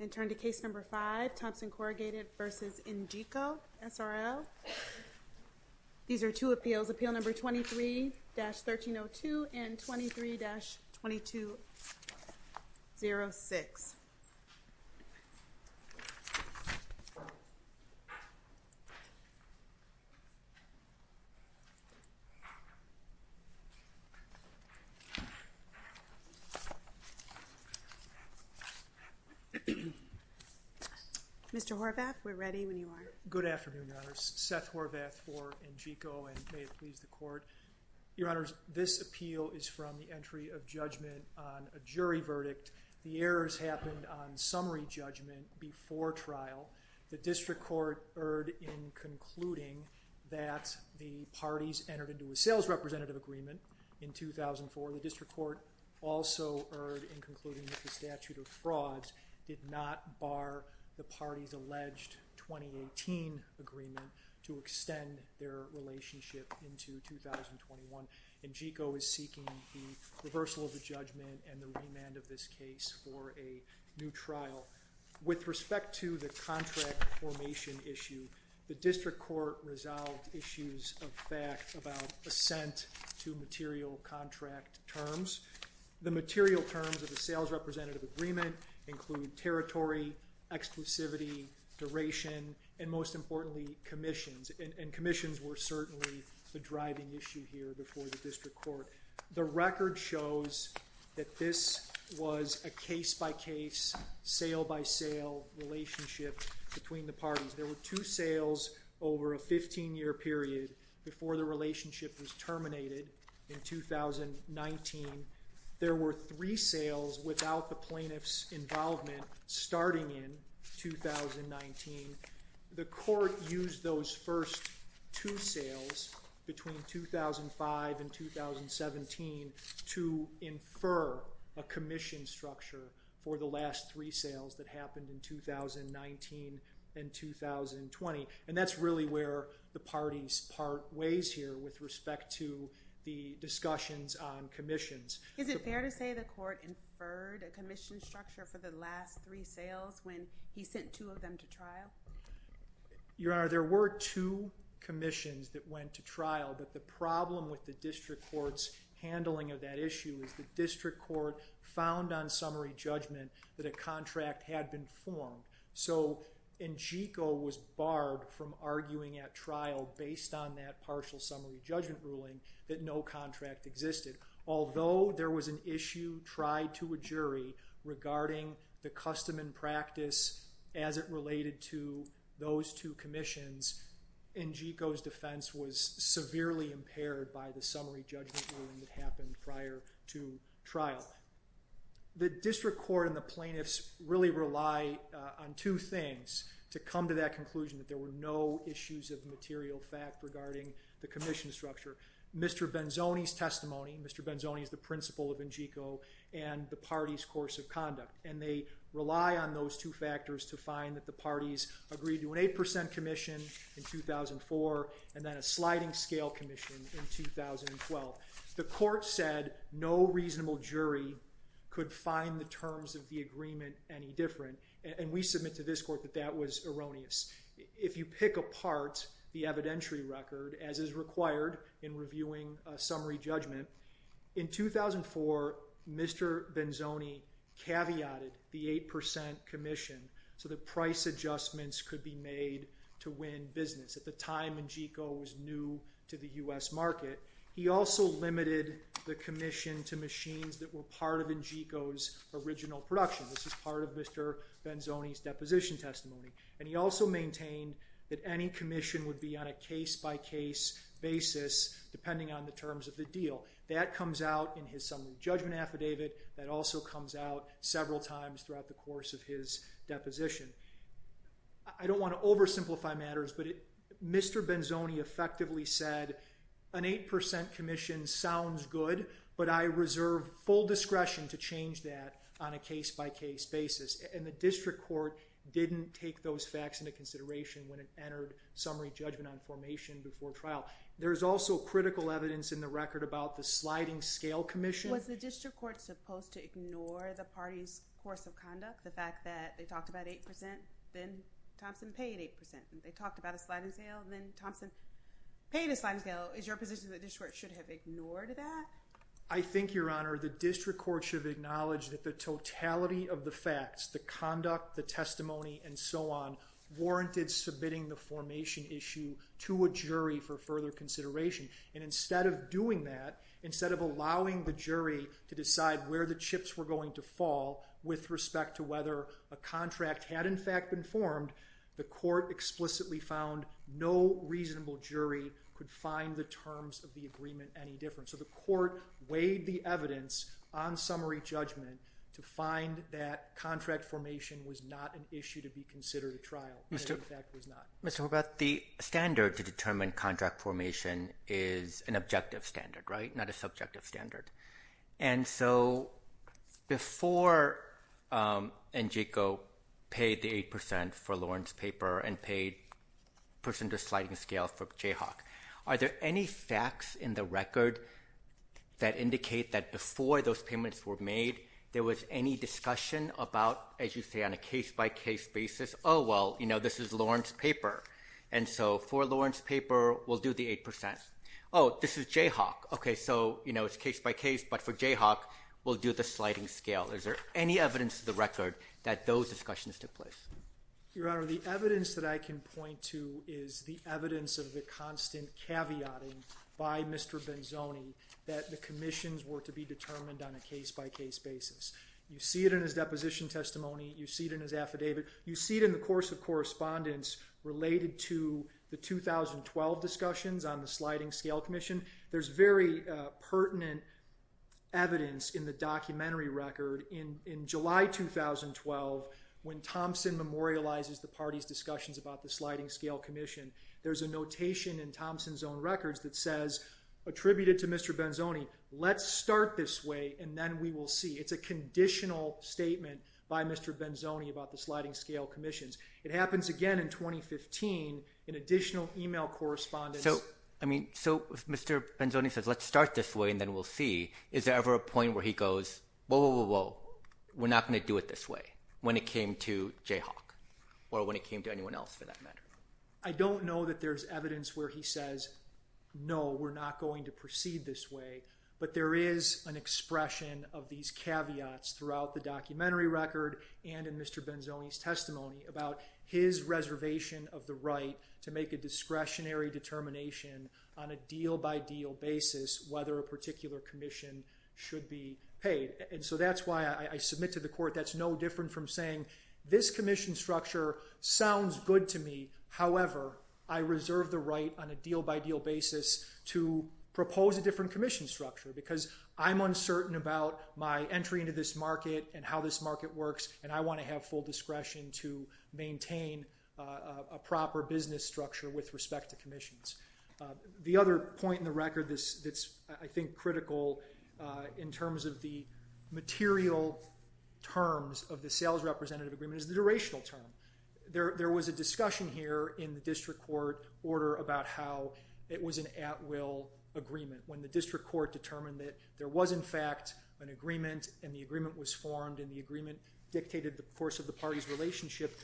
And turn to case number five, Thompson Corrugated v. Engico, SRL. These are two appeals, appeal number 23-1302 and 23-2206. Mr. Horvath, we're ready when you are. Good afternoon, Your Honors. Seth Horvath for Engico, and may it please the Court. Your Honors, this appeal is from the entry of judgment on a jury verdict. The errors happened on summary judgment before trial. The District Court erred in concluding that the parties entered into a sales representative agreement in 2004. The District Court also erred in concluding that the statute of frauds did not bar the parties' alleged 2018 agreement to extend their relationship into 2021. Engico is seeking the reversal of the judgment and the remand of this case for a new trial. With respect to the contract formation issue, the District Court resolved issues of fact about assent to material contract terms. The material terms of the sales representative agreement include territory, exclusivity, duration, and most importantly, commissions. And commissions were certainly the driving issue here before the District Court. The record shows that this was a case-by-case, sale-by-sale relationship between the parties. There were two sales over a 15-year period before the relationship was terminated in 2019. There were three sales without the plaintiff's involvement starting in 2019. The Court used those first two sales between 2005 and 2017 to infer a commission structure for the last three sales that happened in 2019 and 2020. And that's really where the parties part ways here with respect to the discussions on commissions. Is it fair to say the Court inferred a commission structure for the last three sales when he sent two of them to trial? Your Honor, there were two commissions that went to trial, but the problem with the District Court's handling of that issue is the District Court found on summary judgment that a contract had been formed. So Engico was barred from arguing at trial based on that partial summary judgment ruling that no contract existed. Although there was an issue tried to a jury regarding the custom and practice as it related to those two commissions, Engico's defense was severely impaired by the summary judgment ruling that happened prior to trial. The District Court and the plaintiffs really rely uh, on two things to come to that conclusion that there were no issues of material fact regarding the commission structure. Mr. Benzoni's testimony, Mr. Benzoni is the principal of Engico, and the party's course of conduct. And they rely on those two factors to find that the parties agreed to an 8% commission in 2004 and then a sliding scale commission in 2012. The Court said no reasonable jury could find the terms of the agreement any different, and we submit to this Court that that was erroneous. If you pick apart the evidentiary record, as is required in reviewing a summary judgment, in 2004, Mr. Benzoni caveated the 8% commission so that price adjustments could be made to win business. At the time, Engico was new to the U.S. market. He also limited the commission to machines that were part of Engico's original production. This is part of Mr. Benzoni's deposition testimony. And he also maintained that any commission would be on a case-by-case basis depending on the terms of the deal. That comes out in his summary judgment affidavit. That also comes out several times throughout the course of his deposition. I don't want to oversimplify matters, but Mr. Benzoni effectively said an 8% commission sounds good, but I reserve full discretion to change that on a case-by-case basis. And the District Court didn't take those facts into consideration when it entered summary judgment on formation before trial. There's also critical evidence in the record about the sliding scale commission. Was the district court supposed to ignore the party's course of conduct, the fact that they talked about 8%, then Thompson paid 8%? and They talked about a sliding scale, then Thompson paid a sliding scale. Is your position that the district court should have ignored that? I think, Your Honor, the district court should have acknowledged that the totality of the facts, the conduct, the testimony, and so on, warranted submitting the formation issue to a jury for further consideration. And instead of doing that, instead of allowing the jury to decide where the chips were going to fall with respect to whether a contract had in fact been formed, the court explicitly found no reasonable jury could find the terms of the agreement any different. So the court weighed the evidence on summary judgment to find that contract formation was not an issue to be considered at trial, and in fact was not. Mr. Horvath, the standard to determine contract formation is an objective standard, right? Not a subjective standard. And so before um, Engico paid the 8% for Lawrence Paper and paid percent of sliding scale for Jayhawk, are there any facts in the record that indicate that before those payments were made, there was any discussion about, as you say, on a case-by-case basis, oh, well, you know, this is Lawrence Paper, and so for Lawrence Paper, we'll do the 8%. Oh, this is Jayhawk. Okay, so, you know, it's case-by-case, but for Jayhawk, we'll do the sliding scale. Is there any evidence in the record that those discussions took place? Your Honor, the evidence that I can point to is the evidence of the constant caveating by Mr. Benzoni that the commissions were to be determined on a case-by-case basis. You see it in his deposition testimony. You see it in his affidavit. You see it in the course of correspondence related to the 2012 discussions on the sliding scale commission. There's very uh, pertinent evidence in the documentary record. In July 2012, when Thompson memorializes the party's discussions about the sliding scale commission, there's a notation in Thompson's own records that says, attributed to Mr. Benzoni, let's start this way, and then we will see. It's a conditional statement by Mr. Benzoni about the sliding scale commissions. It happens again in 2015 in additional email correspondence. I mean, so if Mr. Benzoni says, let's start this way, and then we'll see, is there ever a point where he goes, whoa, whoa, whoa, whoa, we're not going to do it this way, when it came to Jayhawk, or when it came to anyone else, for that matter? I don't know that there's evidence where he says, no, we're not going to proceed this way, but there is an expression of these caveats throughout the documentary record and in Mr. Benzoni's testimony about his reservation of the right to make a discretionary determination on a deal-by-deal basis whether a particular commission should be paid. And so that's why I submit to the court that's no different from saying, this commission structure sounds good to me, however, I reserve the right on a deal-by-deal basis to propose a different commission structure, because I'm uncertain about my entry into this market and how this market works, and I want to have full discretion to maintain Uh, a proper business structure with respect to commissions. Uh, the other point in the record that's, I think, critical uh, in terms of the material terms of the sales representative agreement is the durational term. There was a discussion here in the district court order about how it was an at-will agreement. When the district court determined that there was, in fact, an agreement, and the agreement was formed, and the agreement dictated the course of the party's relationship,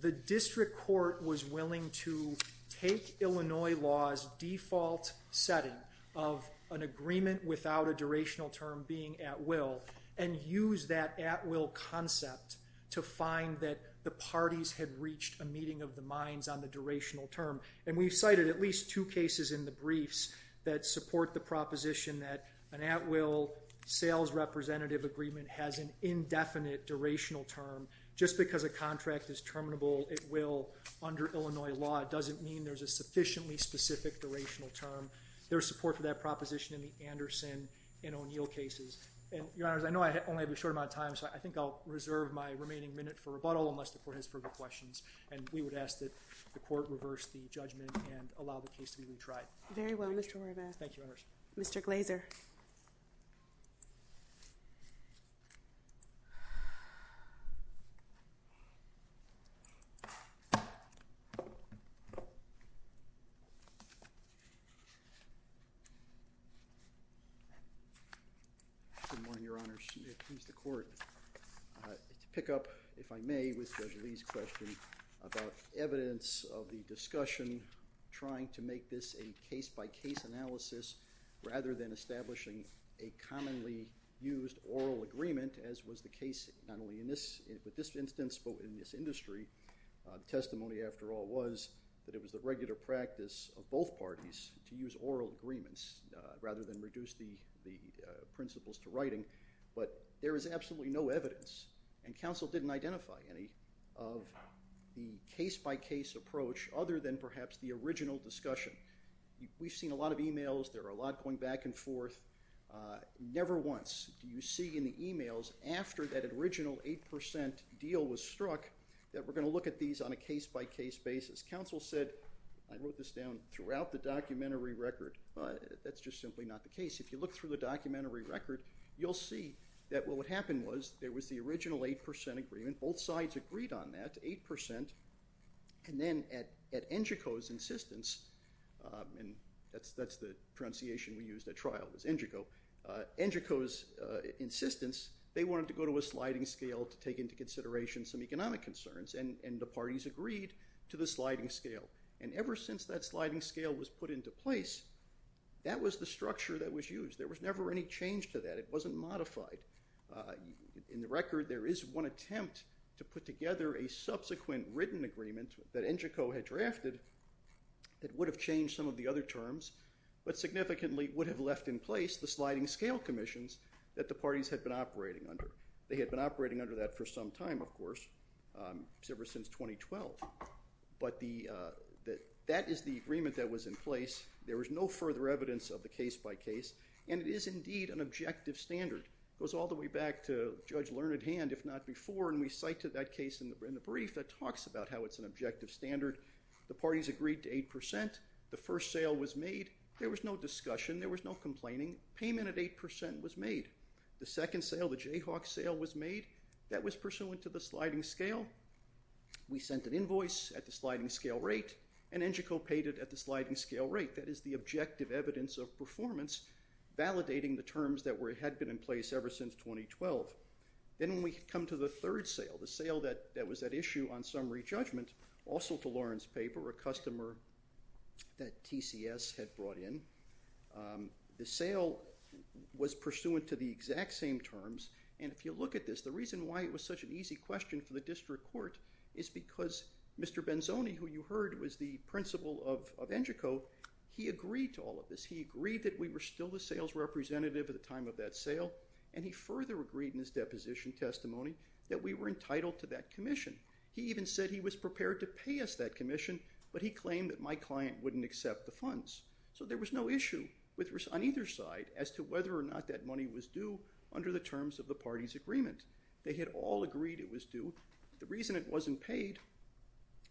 the district court was willing to take Illinois law's default setting of an agreement without a durational term being at-will and use that at-will concept to find that the parties had reached a meeting of the minds on the durational term. And we've cited at least two cases in the briefs that support the proposition that an at-will sales representative agreement has an indefinite durational term. Just because a contract is terminable at will under Illinois law doesn't mean there's a sufficiently specific durational term. There's support for that proposition in the Anderson and O'Neill cases. And, Your Honors, I know I only have a short amount of time, so I think I'll reserve my remaining minute for rebuttal unless the court has further questions. And we would ask that the court reverse the judgment and allow the case to be retried. Very well, Mr. Horvath. Thank you, Your Honors. Mr. Glazer. Please the court. Uh, to pick up, if I may, with Judge Lee's question about evidence of the discussion trying to make this a case-by-case analysis rather than establishing a commonly used oral agreement, as was the case not only with this instance but in this industry, uh, the testimony, after all, was that it was the regular practice of both parties to use oral agreements uh, rather than reduce the principles to writing. But there is absolutely no evidence, and counsel didn't identify any, of the case-by-case approach other than perhaps the original discussion. We've seen a lot of emails. There are a lot going back and forth. Uh, never once do you see in the emails after that original 8% deal was struck that we're going to look at these on a case-by-case basis. Counsel said, I wrote this down, throughout the documentary record. That's just simply not the case. If you look through the documentary record, you'll see that what happened was there was the original 8% agreement. Both sides agreed on that, 8%. And then at Engico's insistence, uh, and that's the pronunciation we used at trial was Engico, uh, Engico's uh, insistence, they wanted to go to a sliding scale to take into consideration some economic concerns, and the parties agreed to the sliding scale. And ever since that sliding scale was put into place, that was the structure that was used. There was never any change to that. It wasn't modified. Uh, in the record, there is one attempt to put together a subsequent written agreement that Engico had drafted that would have changed some of the other terms, but significantly would have left in place the sliding scale commissions that the parties had been operating under. They had been operating under that for some time, of course, um, ever since 2012. But uh, that is the agreement that was in place. There was no further evidence of the case-by-case, and it is indeed an objective standard. Goes all the way back to Judge Learned Hand, if not before, and we cite to that case in the brief that talks about how it's an objective standard. The parties agreed to 8%. The first sale was made. There was no discussion. There was no complaining. Payment at 8% was made. The second sale, the Jayhawk sale, was made. That was pursuant to the sliding scale. We sent an invoice at the sliding scale rate, and Engico paid it at the sliding scale rate. That is the objective evidence of performance validating the terms that had been in place ever since 2012. Then when we come to the third sale, the sale that was at issue on summary judgment, also to Lawrence Paper, a customer that TCS had brought in, um, the sale was pursuant to the exact same terms, and if you look at this, the reason why it was such an easy question for the district court is because Mr. Benzoni, who you heard was the principal of Engico, he agreed to all of this. He agreed that we were still the sales representative at the time of that sale, and he further agreed in his deposition testimony that we were entitled to that commission. He even said he was prepared to pay us that commission, but he claimed that my client wouldn't accept the funds. So there was no issue on either side as to whether or not that money was due under the terms of the party's agreement. They had all agreed it was due. The reason it wasn't paid,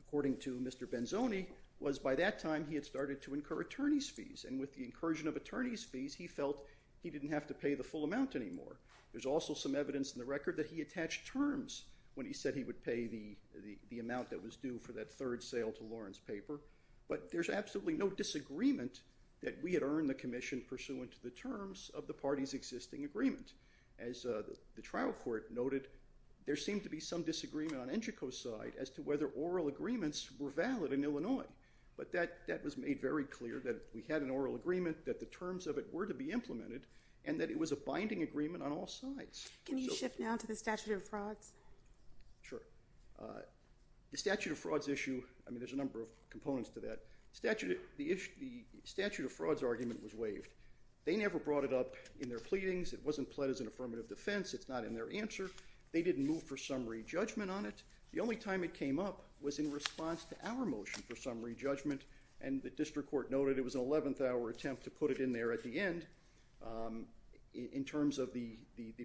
according to Mr. Benzoni, was by that time he had started to incur attorney's fees, and with the incursion of attorney's fees, he felt he didn't have to pay the full amount anymore. There's also some evidence in the record that he attached terms when he said he would pay the amount that was due for that third sale to Lawrence Paper, but there's absolutely no disagreement that we had earned the commission pursuant to the terms of the party's existing agreement. As uh, the trial court noted, there seemed to be some disagreement on Engico's side as to whether oral agreements were valid in Illinois, but that was made very clear that we had an oral agreement, that the terms of it were to be implemented, and that it was a binding agreement on all sides. Can you shift now to the statute of frauds? Sure. Uh, the statute of frauds issue, I mean, there's a number of components to that. The statute of frauds argument was waived. They never brought it up in their pleadings. It wasn't pled as an affirmative defense. It's not in their answer. They didn't move for summary judgment on it. The only time it came up was in response to our motion for summary judgment, and the district court noted it was an 11th hour attempt to put it in there at the end um, in terms of the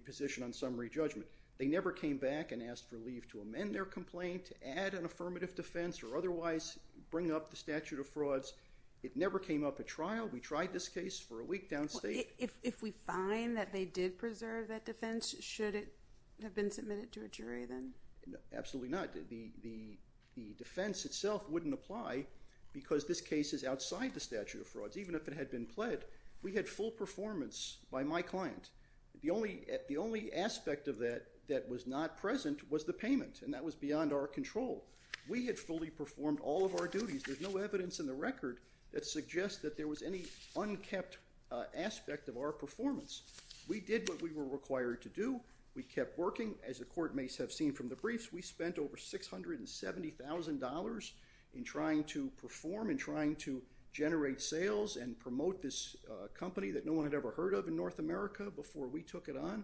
position on summary judgment. They never came back and asked for leave to amend their complaint, to add an affirmative defense, or otherwise bring up the statute of frauds. It never came up at trial. We tried this case for a week downstate. If we find that they did preserve that defense, should it have been submitted to a jury then? Absolutely not. The defense itself wouldn't apply because this case is outside the statute of frauds. Even if it had been pled, we had full performance by my client. The only aspect of that that was not present was the payment, and that was beyond our control. We had fully performed all of our duties. There's no evidence in the record that suggests that there was any unkept uh, aspect of our performance. We did what we were required to do. We kept working. As the court may have seen from the briefs, we spent over $670,000 in trying to perform and trying to generate sales and promote this uh, company that no one had ever heard of in North America before we took it on.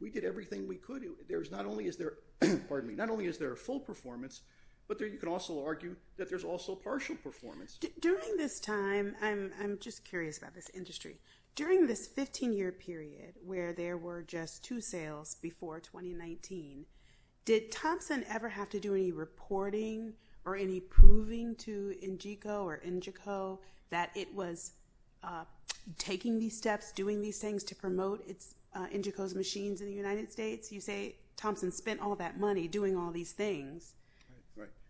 We did everything we could. There's not only is there pardon me, not only is there a full performance, but you can also argue that there's also partial performance. During this time, I'm just curious about this industry. During this 15-year period where there were just two sales before 2019, did Thompson ever have to do any reporting or any proving to Ingeco or Ingeco that it was uh, taking these steps, doing these things to promote uh, Engico's machines in the United States? You say Thompson spent all that money doing all these things.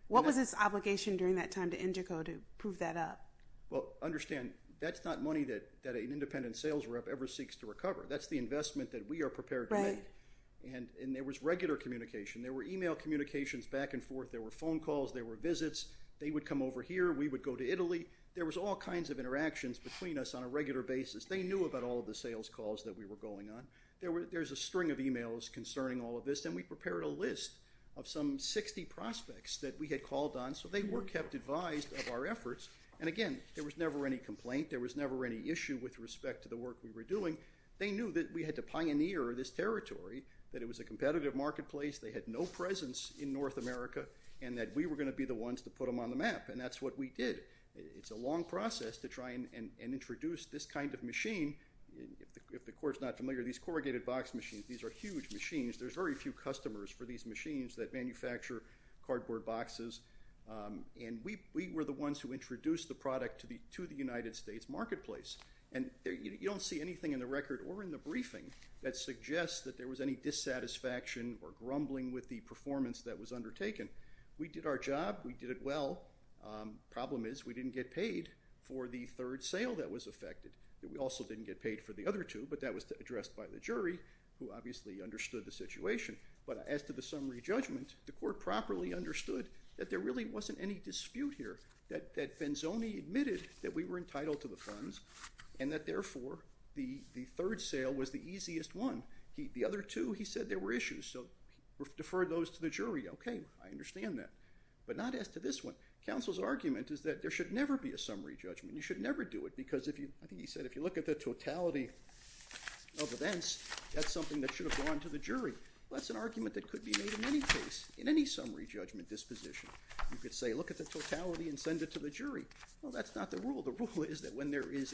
What was its obligation during that time to Engico to prove that up? Well, understand, that's not money that an independent sales rep ever seeks to recover. That's the investment that we are prepared to make. And there was regular communication. There were email communications back and forth. There were phone calls. There were visits. They would come over here. We would go to Italy. There was all kinds of interactions between us on a regular basis. They knew about all of the sales calls that we were going on. There were there's a string of emails concerning all of this, and we prepared a list of some 60 prospects that we had called on, so they were kept advised of our efforts. And again, there was never any complaint. There was never any issue with respect to the work we were doing. They knew that we had to pioneer this territory, that it was a competitive marketplace, they had no presence in North America, and that we were going to be the ones to put them on the map, and that's what we did. It's a long process to try and introduce this kind of machine. If the court's not familiar, these corrugated box machines, these are huge machines. There's very few customers for these machines that manufacture cardboard boxes, Um, and we were the ones who introduced the product to the United States marketplace. And you don't see anything in the record or in the briefing that suggests that there was any dissatisfaction or grumbling with the performance that was undertaken. We did our job. We did it well. Um, problem is we didn't get paid for the third sale that was affected. We also didn't get paid for the other two, but that was addressed by the jury, who obviously understood the situation. But as to the summary judgment, the court properly understood that there really wasn't any dispute here, that Benzoni admitted that we were entitled to the funds, and that therefore the third sale was the easiest one. The other two, he said there were issues, so defer those to the jury. Okay, I understand that. But not as to this one. Counsel's argument is that there should never be a summary judgment. You should never do it because, if you, I think he said, if you look at the totality of events, that's something that should have gone to the jury. That's an argument that could be made in any case, in any summary judgment disposition. You could say, look at the totality and send it to the jury. Well, that's not the rule. The rule is that when there is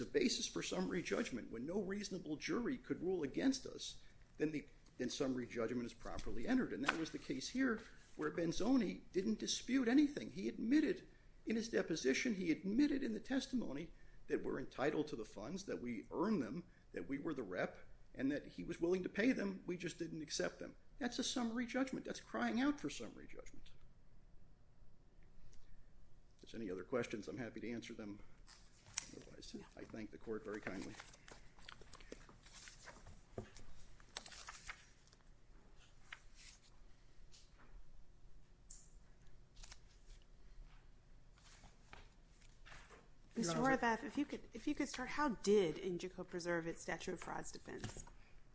a basis for summary judgment, when no reasonable jury could rule against us, then summary judgment is properly entered. And that was the case here where Benzoni didn't dispute anything. He admitted in his deposition, he admitted in the testimony that we're entitled to the funds, that we earned them, that we were the rep, and that he was willing to pay them. We just didn't accept them. That's a summary judgment. That's crying out for summary judgment. If there's any other questions, I'm happy to answer them. Otherwise, I thank the court very kindly. Mr. Horvath, if you could start, how did Engico preserve its statute of frauds defense?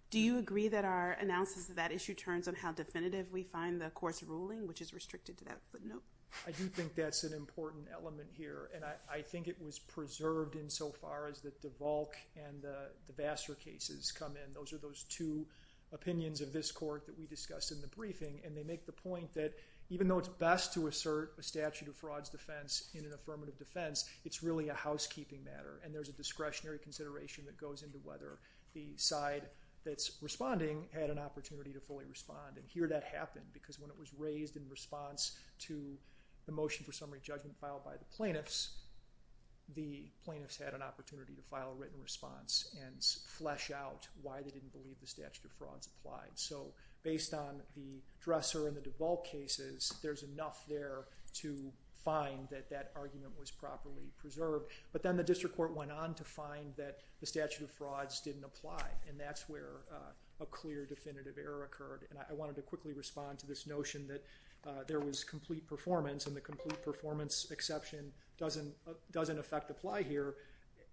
Do you agree that our analysis of that issue turns on how definitive we find the court's ruling, which is restricted to that footnote? I do think that's an important element here, and I think it was preserved insofar as the DeVolk and the Vassar cases come in. Those are those two opinions of this court that we discussed in the briefing, and they make the point that even though it's best to assert a statute of frauds defense in an affirmative defense, it's really a housekeeping matter, and there's a discretionary consideration that goes into whether the side that's responding had an opportunity to fully respond. And here that happened because when it was raised in response to the motion for summary judgment filed by the plaintiffs, the plaintiffs had an opportunity to file a written response and flesh out why they didn't believe the statute of frauds applied. So based on the Dresser and the DeVolk cases, there's enough there to find that that argument was properly preserved. But then the district court went on to find that the statute of frauds didn't apply, and that's where uh, a clear definitive error occurred. And I wanted to quickly respond to this notion that Uh, there was complete performance, and the complete performance exception doesn't uh, in effect apply here.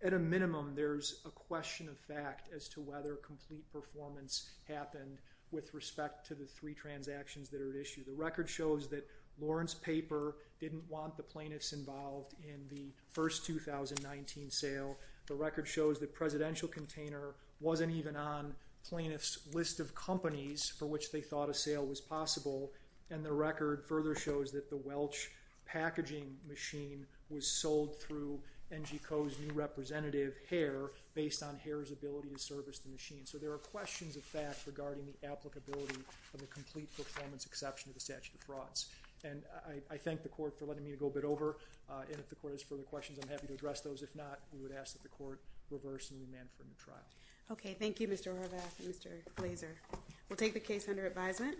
At a minimum, there's a question of fact as to whether complete performance happened with respect to the three transactions that are at issue. The record shows that Lawrence Paper didn't want the plaintiffs involved in the first 2019 sale. The record shows that Presidential Container wasn't even on plaintiffs' list of companies for which they thought a sale was possible. And the record further shows that the Welch packaging machine was sold through Engico's new representative, Hare, based on Hare's ability to service the machine. So there are questions of fact regarding the applicability of the complete performance exception to the statute of frauds. And I thank the court for letting me go a bit over. Uh, and if the court has further questions, I'm happy to address those. If not, we would ask that the court reverse and remand for a new trial. Okay, thank you, Mr. Horvath and Mr. Glazer. We'll take the case under advisement.